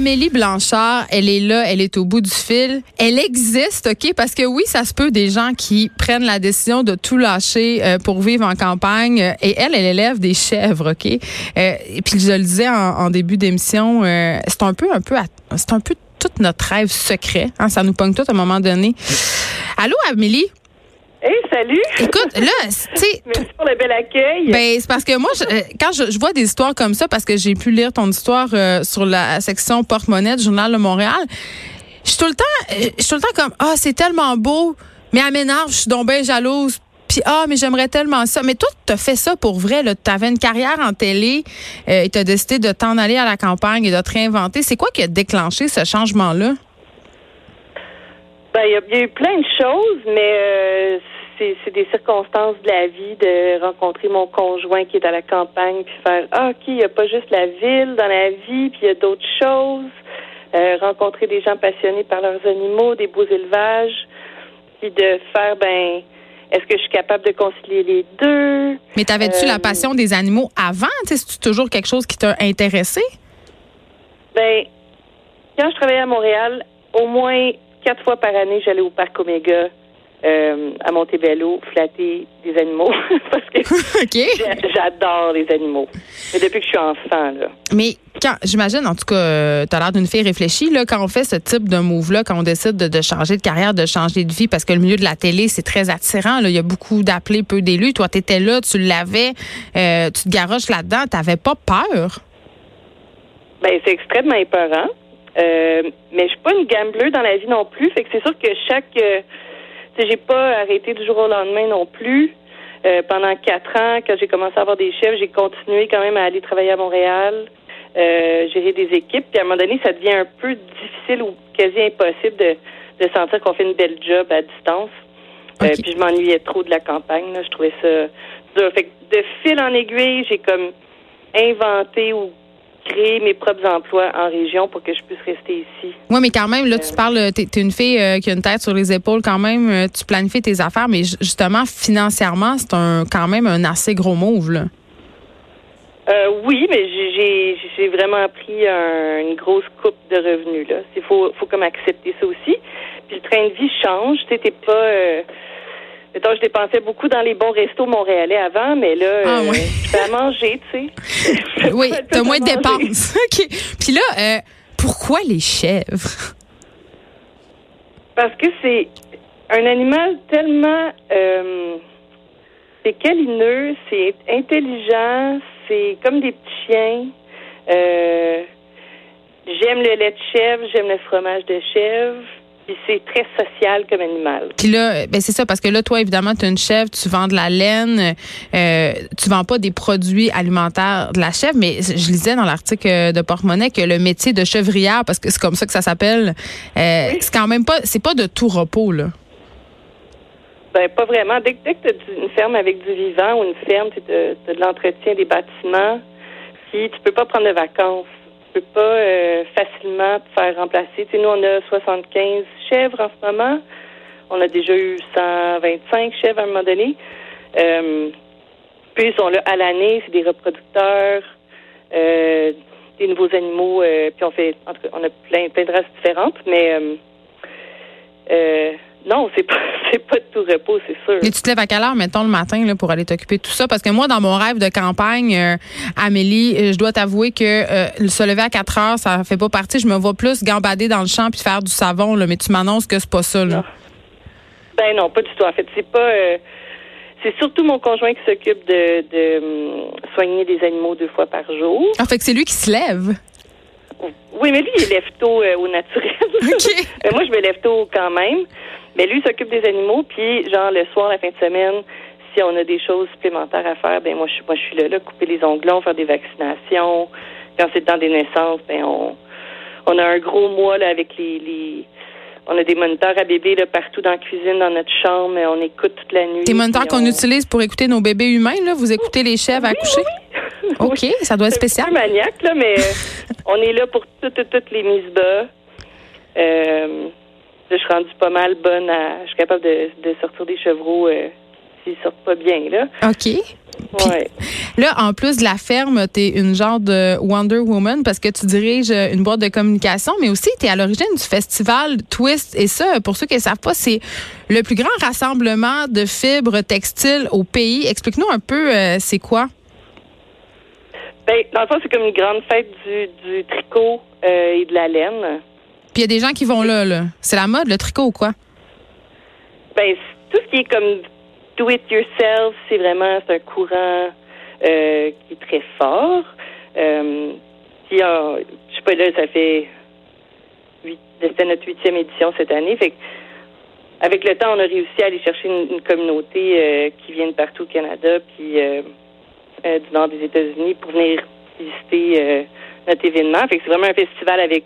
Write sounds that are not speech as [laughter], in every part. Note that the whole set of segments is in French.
Amélie Blanchard, elle est là, elle est au bout du fil. Elle existe, OK? Parce que oui, ça se peut des gens qui prennent la décision de tout lâcher euh, pour vivre en campagne. Et elle, elle élève des chèvres, OK? Euh, et puis je le disais en, début d'émission, euh, c'est un peu, un peu, c'est un peu tout notre rêve secret. Hein? Ça nous pogne tout à un moment donné. Allô, Amélie? Hey, salut! Écoute, là, [laughs] tu sais. Merci pour le bel accueil. Ben, c'est parce que moi, euh, quand je, vois des histoires comme ça, parce que j'ai pu lire ton histoire euh, sur la section porte-monnaie du Journal de Montréal, je suis tout le temps, euh, je suis tout le temps comme, ah, c'est tellement beau, mais à m'énerve, je suis donc bien jalouse. Puis, ah, mais j'aimerais tellement ça. Mais toi, tu as fait ça pour vrai. Tu avais une carrière en télé et tu as décidé de t'en aller à la campagne et de te réinventer. C'est quoi qui a déclenché ce changement-là? Ben, il y, a eu plein de choses, mais euh, c'est des circonstances de la vie de rencontrer mon conjoint qui est à la campagne, puis faire ah, ok, il n'y a pas juste la ville dans la vie, puis il y a d'autres choses. Euh, rencontrer des gens passionnés par leurs animaux, des beaux élevages, puis de faire ben est-ce que je suis capable de concilier les deux? Mais t'avais-tu la euh, passion des animaux avant? C'est toujours quelque chose qui t'a intéressé? Ben, quand je travaillais à Montréal, au moins quatre fois par année, j'allais au parc Omega euh, à Montebello flatter des animaux [laughs] parce que [laughs] j'adore les animaux. Mais depuis que je suis enfant, là. Mais quand j'imagine, en tout cas, euh, tu as l'air d'une fille réfléchie, là, quand on fait ce type de move-là, quand on décide de, changer de carrière, de changer de vie, parce que le milieu de la télé, c'est très attirant. Là. Il y a beaucoup d'appelés, peu d'élus. Toi, tu étais là, tu l'avais, euh, tu te garoches là-dedans. Tu n'avais pas peur? Ben, c'est extrêmement épeurant. Euh, mais je suis pas une gambleuse dans la vie non plus. Fait que c'est sûr que chaque. J'ai pas arrêté du jour au lendemain non plus. Euh, pendant quatre ans, quand j'ai commencé à avoir des chefs, j'ai continué quand même à aller travailler à Montréal, euh, gérer des équipes. Puis à un moment donné, ça devient un peu difficile ou quasi impossible de, de sentir qu'on fait une belle job à distance. Euh, puis je m'ennuyais trop de la campagne. Là. Je trouvais ça dur. Fait que de fil en aiguille, j'ai comme inventé ou créer mes propres emplois en région pour que je puisse rester ici. Oui, mais quand même, là, tu euh, parles, tu es, une fille euh, qui a une tête sur les épaules quand même, euh, tu planifies tes affaires, mais justement, financièrement, c'est un quand même un assez gros move, là. oui, mais j'ai vraiment pris une grosse coupe de revenus, là. Il faut, faut comme accepter ça aussi. Puis le train de vie change, tu sais, pas Mettons, je dépensais beaucoup dans les bons restos montréalais avant, mais là, ah, euh, je à manger, tu sais. [laughs] oui, t'as moins de dépenses. [laughs] OK. Puis là, euh, pourquoi les chèvres? Parce que c'est un animal tellement... Euh, c'est câlineux, c'est intelligent, c'est comme des petits chiens. j'aime le lait de chèvre, j'aime le fromage de chèvre c'est très social comme animal. Puis là, ben c'est ça, parce que là, toi, évidemment, tu es une chèvre, tu vends de la laine, euh, tu vends pas des produits alimentaires de la chèvre, mais je lisais dans l'article de Porte-Monnaie que le métier de chevrière, parce que c'est comme ça que ça s'appelle, euh, c'est quand même pas, c'est pas de tout repos, là. Ben, pas vraiment. Dès, que tu as une ferme avec du vivant ou une ferme, tu as de l'entretien des bâtiments, puis tu peux pas prendre de vacances peux pas euh, facilement te faire remplacer. Tu nous, on a 75 chèvres en ce moment. On a déjà eu 125 chèvres à un moment donné. Euh, puis ils sont là à l'année, c'est des reproducteurs, euh, des nouveaux animaux. puis on fait, on a plein, plein de races différentes, mais non, c'est pas [laughs] c'est pas de tout repos, c'est sûr. Mais tu te lèves à quelle heure, mettons, le matin, là, pour aller t'occuper de tout ça? Parce que moi, dans mon rêve de campagne, euh, Amélie, euh, je dois t'avouer que euh, se lever à 4 heures, ça fait pas partie. Je me vois plus gambader dans le champ puis faire du savon, là. Mais tu m'annonces que c'est pas ça, là. Ben non, pas du tout. En fait, c'est pas. c'est surtout mon conjoint qui s'occupe de, de hum, soigner des animaux deux fois par jour. En ah, fait, c'est lui qui se lève? Oui, mais lui, il lève tôt au naturel. [laughs] moi, je me lève tôt quand même. Mais lui s'occupe des animaux, puis genre le soir, la fin de semaine, si on a des choses supplémentaires à faire, ben moi je, moi, je suis là, là, couper les onglons, faire des vaccinations. Quand c'est dans des naissances, ben on, on a un gros mois là, avec les, les on a des moniteurs à bébés là, partout dans la cuisine, dans notre chambre, on écoute toute la nuit. Des moniteurs qu'on utilise pour écouter nos bébés humains, là? Vous écoutez les chèvres à coucher? [laughs] OK, ça doit être spécial. C'est maniaque, là, mais on est là pour toutes, toutes les mises bas. Euh, je suis rendue pas mal bonne à. Je suis capable de, sortir des chevreaux euh, s'ils sortent pas bien, là. OK. Là, en plus de la ferme, tu es une genre de Wonder Woman parce que tu diriges une boîte de communication, mais aussi tu es à l'origine du festival Twist. Et ça, pour ceux qui ne savent pas, c'est le plus grand rassemblement de fibres textiles au pays. Explique-nous un peu, euh, c'est quoi? Ben, dans le fond, c'est comme une grande fête du, tricot euh, et de la laine. Il y a des gens qui vont là, là. C'est la mode, le tricot ou quoi? Ben, tout ce qui est comme do it yourself, c'est vraiment un courant euh, qui est très fort. Euh, puis, je sais pas, là, ça fait notre huitième édition cette année. Fait avec le temps, on a réussi à aller chercher une, communauté euh, qui vient de partout au Canada, puis euh, du nord des États-Unis pour venir visiter notre événement. Fait que c'est vraiment un festival avec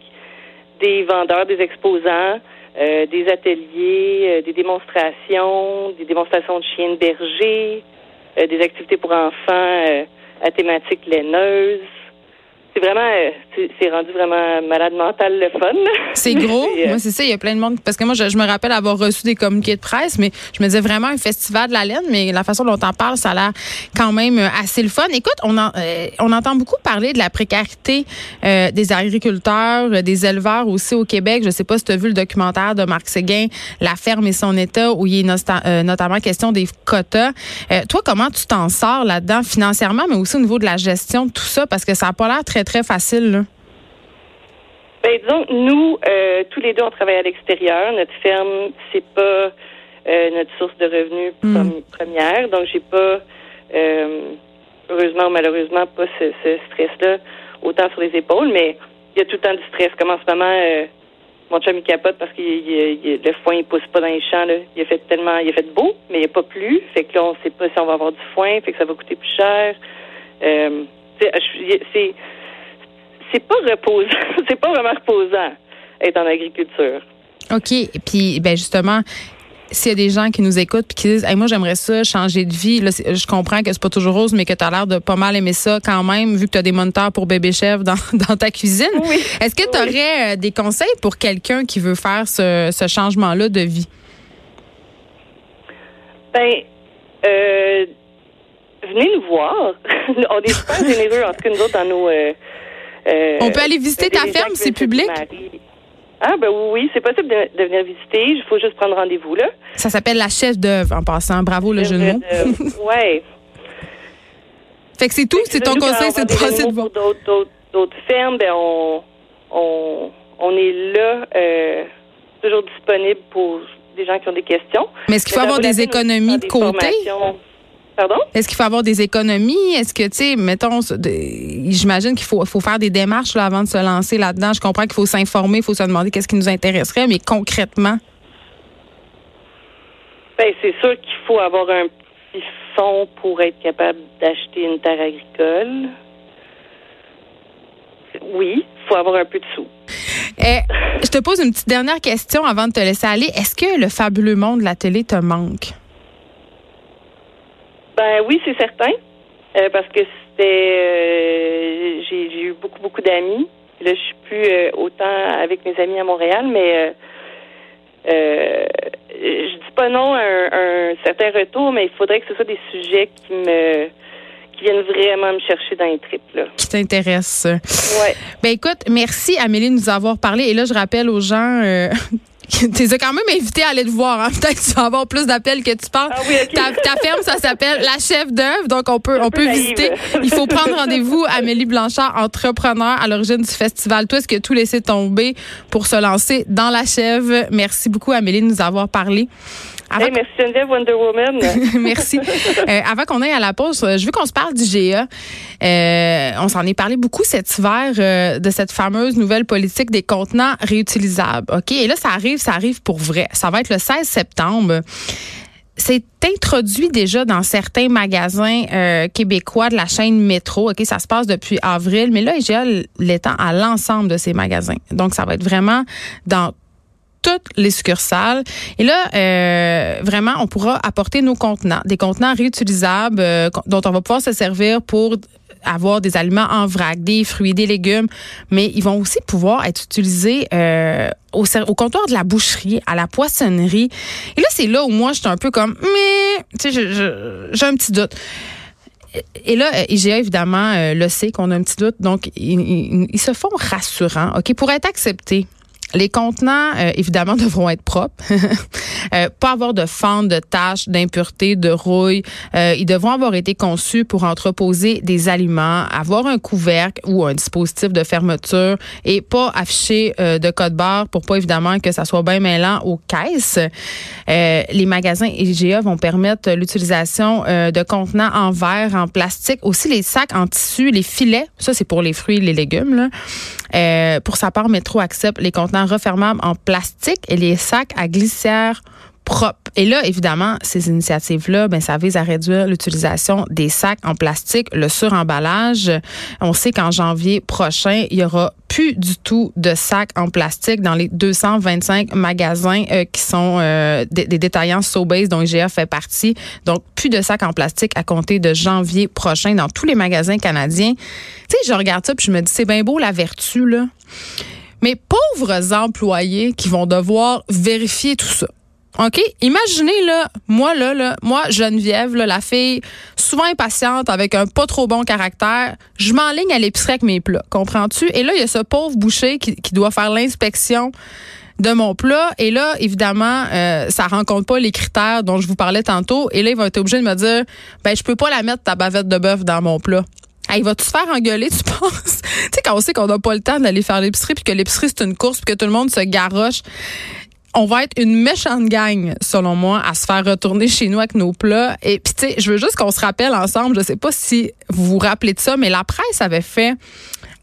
des vendeurs, des exposants, des ateliers, des démonstrations, des démonstrations de chiens de berger, des activités pour enfants à thématique laineuse c'est vraiment, euh, c'est rendu vraiment malade mental le fun. C'est gros. [laughs] Euh, moi, c'est ça. Il y a plein de monde. Parce que moi, je, me rappelle avoir reçu des communiqués de presse, mais je me disais vraiment un festival de la laine, mais la façon dont on en parle, ça a l'air quand même euh, assez le fun. Écoute, on, on entend beaucoup parler de la précarité des agriculteurs, des éleveurs aussi au Québec. Je sais pas si tu as vu le documentaire de Marc Séguin, La ferme et son état, où il est notamment question des quotas. toi, comment tu t'en sors là-dedans financièrement, mais aussi au niveau de la gestion de tout ça? Parce que ça n'a pas l'air très très facile, là? Ben, disons, nous, euh, tous les deux, on travaille à l'extérieur. Notre ferme, c'est pas euh, notre source de revenus hmm. première. Donc, j'ai pas, euh, heureusement ou malheureusement, pas ce, stress-là autant sur les épaules, mais il y a tout le temps du stress. Comme en ce moment, mon chum, il capote parce que le foin, il pousse pas dans les champs. Là. Il a fait tellement, il a fait beau, mais il n'y a pas plu. Fait que là, on sait pas si on va avoir du foin, fait que ça va coûter plus cher. c'est c'est pas reposant. [laughs] c'est pas vraiment reposant être en agriculture. OK. Puis, ben justement, s'il y a des gens qui nous écoutent et qui disent moi j'aimerais ça changer de vie là, je comprends que c'est pas toujours rose mais que tu as l'air de pas mal aimer ça quand même vu que tu as des moniteurs pour bébé chef dans, [laughs] dans ta cuisine est-ce que tu aurais euh, des conseils pour quelqu'un qui veut faire ce, ce changement là de vie? Ben euh, venez nous voir [laughs] on est super généreux en tout cas nous autres dans nos euh, euh, On peut aller visiter ta ferme, c'est public? Ah, ben oui, c'est possible de, venir visiter. Il faut juste prendre rendez-vous, là. Ça s'appelle la chef d'œuvre, en passant. Bravo, le jeu de mots. oui. Fait que c'est tout, c'est ton conseil, c'est de passer devant. D'autres fermes, ben on, on, on est là, euh, toujours disponible pour des gens qui ont des questions. Mais est-ce qu'il faut avoir des économies de côté? Pardon? Est-ce qu'il faut avoir des économies? Est-ce que, tu sais, mettons, j'imagine qu'il faut, faut faire des démarches là, avant de se lancer là-dedans. Je comprends qu'il faut s'informer, il faut se demander qu'est-ce qui nous intéresserait, mais concrètement? Ben, c'est sûr qu'il faut avoir un petit fonds pour être capable d'acheter une terre agricole. Oui, il faut avoir un peu de sous. Eh, je te pose une petite dernière question avant de te laisser aller. Est-ce que le fabuleux monde de la télé te manque? Ben oui, c'est certain. Euh, parce que c'était euh, j'ai eu beaucoup, beaucoup d'amis. Là, je suis plus euh, autant avec mes amis à Montréal, mais euh, je dis pas non à un, certain retour, mais il faudrait que ce soit des sujets qui me qui viennent vraiment me chercher dans les tripes. Là. Qui t'intéressent. Ouais. Ben écoute, merci Amélie de nous avoir parlé. Et là, je rappelle aux gens tu les as quand même invité à aller te voir. Hein? [laughs] Peut-être que tu vas avoir plus d'appels que tu penses. Ah oui, ta, ferme, ça s'appelle La Chef d'œuvre. Donc, on peut, on peut visiter. Il faut prendre rendez-vous. Amélie Blanchard, entrepreneur à l'origine du festival Toi, est-ce que tout laissé tomber pour se lancer dans la chèvre? Merci beaucoup, Amélie, de nous avoir parlé merci Geneviève Wonder Woman. [laughs] merci. Euh, avant qu'on aille à la pause, euh, je veux qu'on se parle du GA. Euh, on s'en est parlé beaucoup cet hiver de cette fameuse nouvelle politique des contenants réutilisables. OK? Et là, ça arrive, ça arrive pour vrai. Ça va être le 16 septembre c'est introduit déjà dans certains magasins québécois de la chaîne Métro. OK, ça se passe depuis avril, mais là, IGA l'étend à l'ensemble de ces magasins. Donc, ça va être vraiment dans toutes les succursales. Et là, euh, vraiment, on pourra apporter nos contenants, des contenants réutilisables euh, dont on va pouvoir se servir pour avoir des aliments en vrac, des fruits, des légumes, mais ils vont aussi pouvoir être utilisés euh, au, au comptoir de la boucherie, à la poissonnerie. Et là, c'est là où moi, je suis un peu comme, mais, tu sais, j'ai un petit doute et là, IGA, évidemment, le sait qu'on a un petit doute. Donc, ils, ils se font rassurants. OK, pour être acceptés les contenants, euh, évidemment, [laughs] devront être propres. [laughs] euh, pas avoir de fente, de taches, d'impuretés, de rouille. Euh, ils devront avoir été conçus pour entreposer des aliments, avoir un couvercle ou un dispositif de fermeture et pas afficher euh, de code barre pour pas évidemment que ça soit bien mêlant aux caisses. les magasins IGA vont permettre l'utilisation de contenants en verre, en plastique, aussi les sacs en tissu, les filets. Ça, c'est pour les fruits les légumes. Là. pour sa part, Métro accepte les contenants refermables en plastique et les sacs à glissière propre. Et là, évidemment, ces initiatives-là, ben, ça vise à réduire l'utilisation des sacs en plastique, le suremballage. On sait qu'en janvier prochain, il y aura plus du tout de sacs en plastique dans les 225 magasins euh, qui sont euh, des, détaillants Sobeys dont IGA fait partie. Donc, plus de sacs en plastique à compter de janvier prochain dans tous les magasins canadiens. Tu sais, je regarde ça puis je me dis, c'est bien beau la vertu, là. Mais pauvres employés qui vont devoir vérifier tout ça. OK? Imaginez, là, moi, là, là moi, Geneviève, là, la fille souvent impatiente avec un pas trop bon caractère, je m'enligne à l'épicerie avec mes plats. Comprends-tu? Et là, il y a ce pauvre boucher qui, doit faire l'inspection de mon plat. Et là, évidemment, euh, ça rencontre pas les critères dont je vous parlais tantôt. Et là, il va être obligé de me dire, ben, je peux pas la mettre ta bavette de bœuf dans mon plat. Hey, va-tu se faire engueuler, tu [laughs] penses? tu sais, quand on sait qu'on n'a pas le temps d'aller faire l'épicerie, puis que l'épicerie, c'est une course, puis que tout le monde se garoche, on va être une méchante gang, selon moi, à se faire retourner chez nous avec nos plats. Et puis, tu sais, je veux juste qu'on se rappelle ensemble, je sais pas si vous vous rappelez de ça, mais la presse avait fait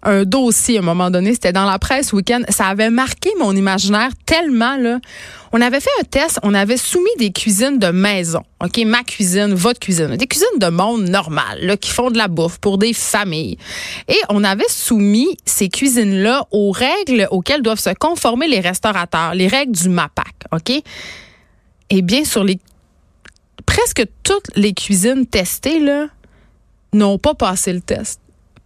un dossier à un moment donné, c'était dans la presse week-end, ça avait marqué mon imaginaire tellement là. On avait fait un test, on avait soumis des cuisines de maison, OK, ma cuisine, votre cuisine, des cuisines de monde normal là, qui font de la bouffe pour des familles. Et on avait soumis ces cuisines-là aux règles auxquelles doivent se conformer les restaurateurs, les règles du MAPAC, OK? Eh bien sur les presque toutes les cuisines testées là n'ont pas passé le test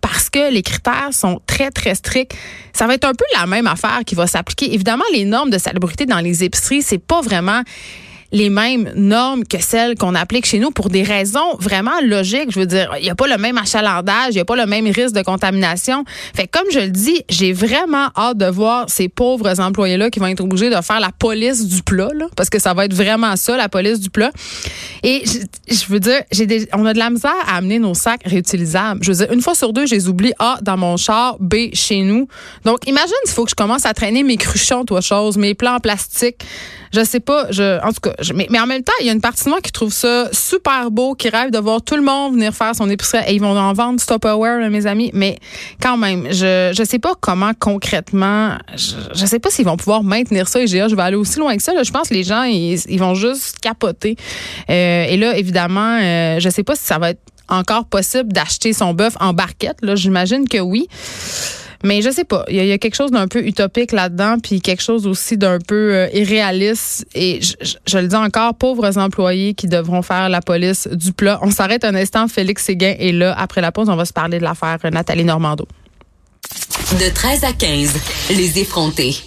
parce que les critères sont très, très stricts. Ça va être un peu la même affaire qui va s'appliquer. Évidemment, les normes de salubrité dans les épiceries, c'est pas vraiment les mêmes normes que celles qu'on applique chez nous pour des raisons vraiment logiques. Je veux dire, il n'y a pas le même achalandage, il n'y a pas le même risque de contamination. Fait comme je le dis, j'ai vraiment hâte de voir ces pauvres employés-là qui vont être obligés de faire la police du plat, parce que ça va être vraiment ça, la police du plat. Et je, veux dire, j'ai on a de la misère à amener nos sacs réutilisables. Je veux dire, une fois sur deux, je les oublie A dans mon char, B chez nous. Donc, imagine s'il faut que je commence à traîner mes cruchons, toi, chose, mes plats en plastique. Je sais pas, je, en tout cas, mais, mais, en même temps, il y a une partie de moi qui trouve ça super beau, qui rêve de voir tout le monde venir faire son épicerie. Et ils vont en vendre du Tupperware, mes amis. Mais quand même, je je sais pas comment concrètement, je, je sais pas s'ils vont pouvoir maintenir ça. Et je vais aller aussi loin que ça. Je pense que les gens, ils, ils vont juste capoter. Euh, et là, évidemment, euh, je sais pas si ça va être encore possible d'acheter son bœuf en barquette. Là, j'imagine que oui. Mais je sais pas, il y, a quelque chose d'un peu utopique là-dedans, puis quelque chose aussi d'un peu euh, irréaliste. Et je, le dis encore, pauvres employés qui devront faire la police du plat. On s'arrête un instant, Félix Séguin est là. Après la pause, on va se parler de l'affaire Nathalie Normando. De 13 à 15, les effrontés.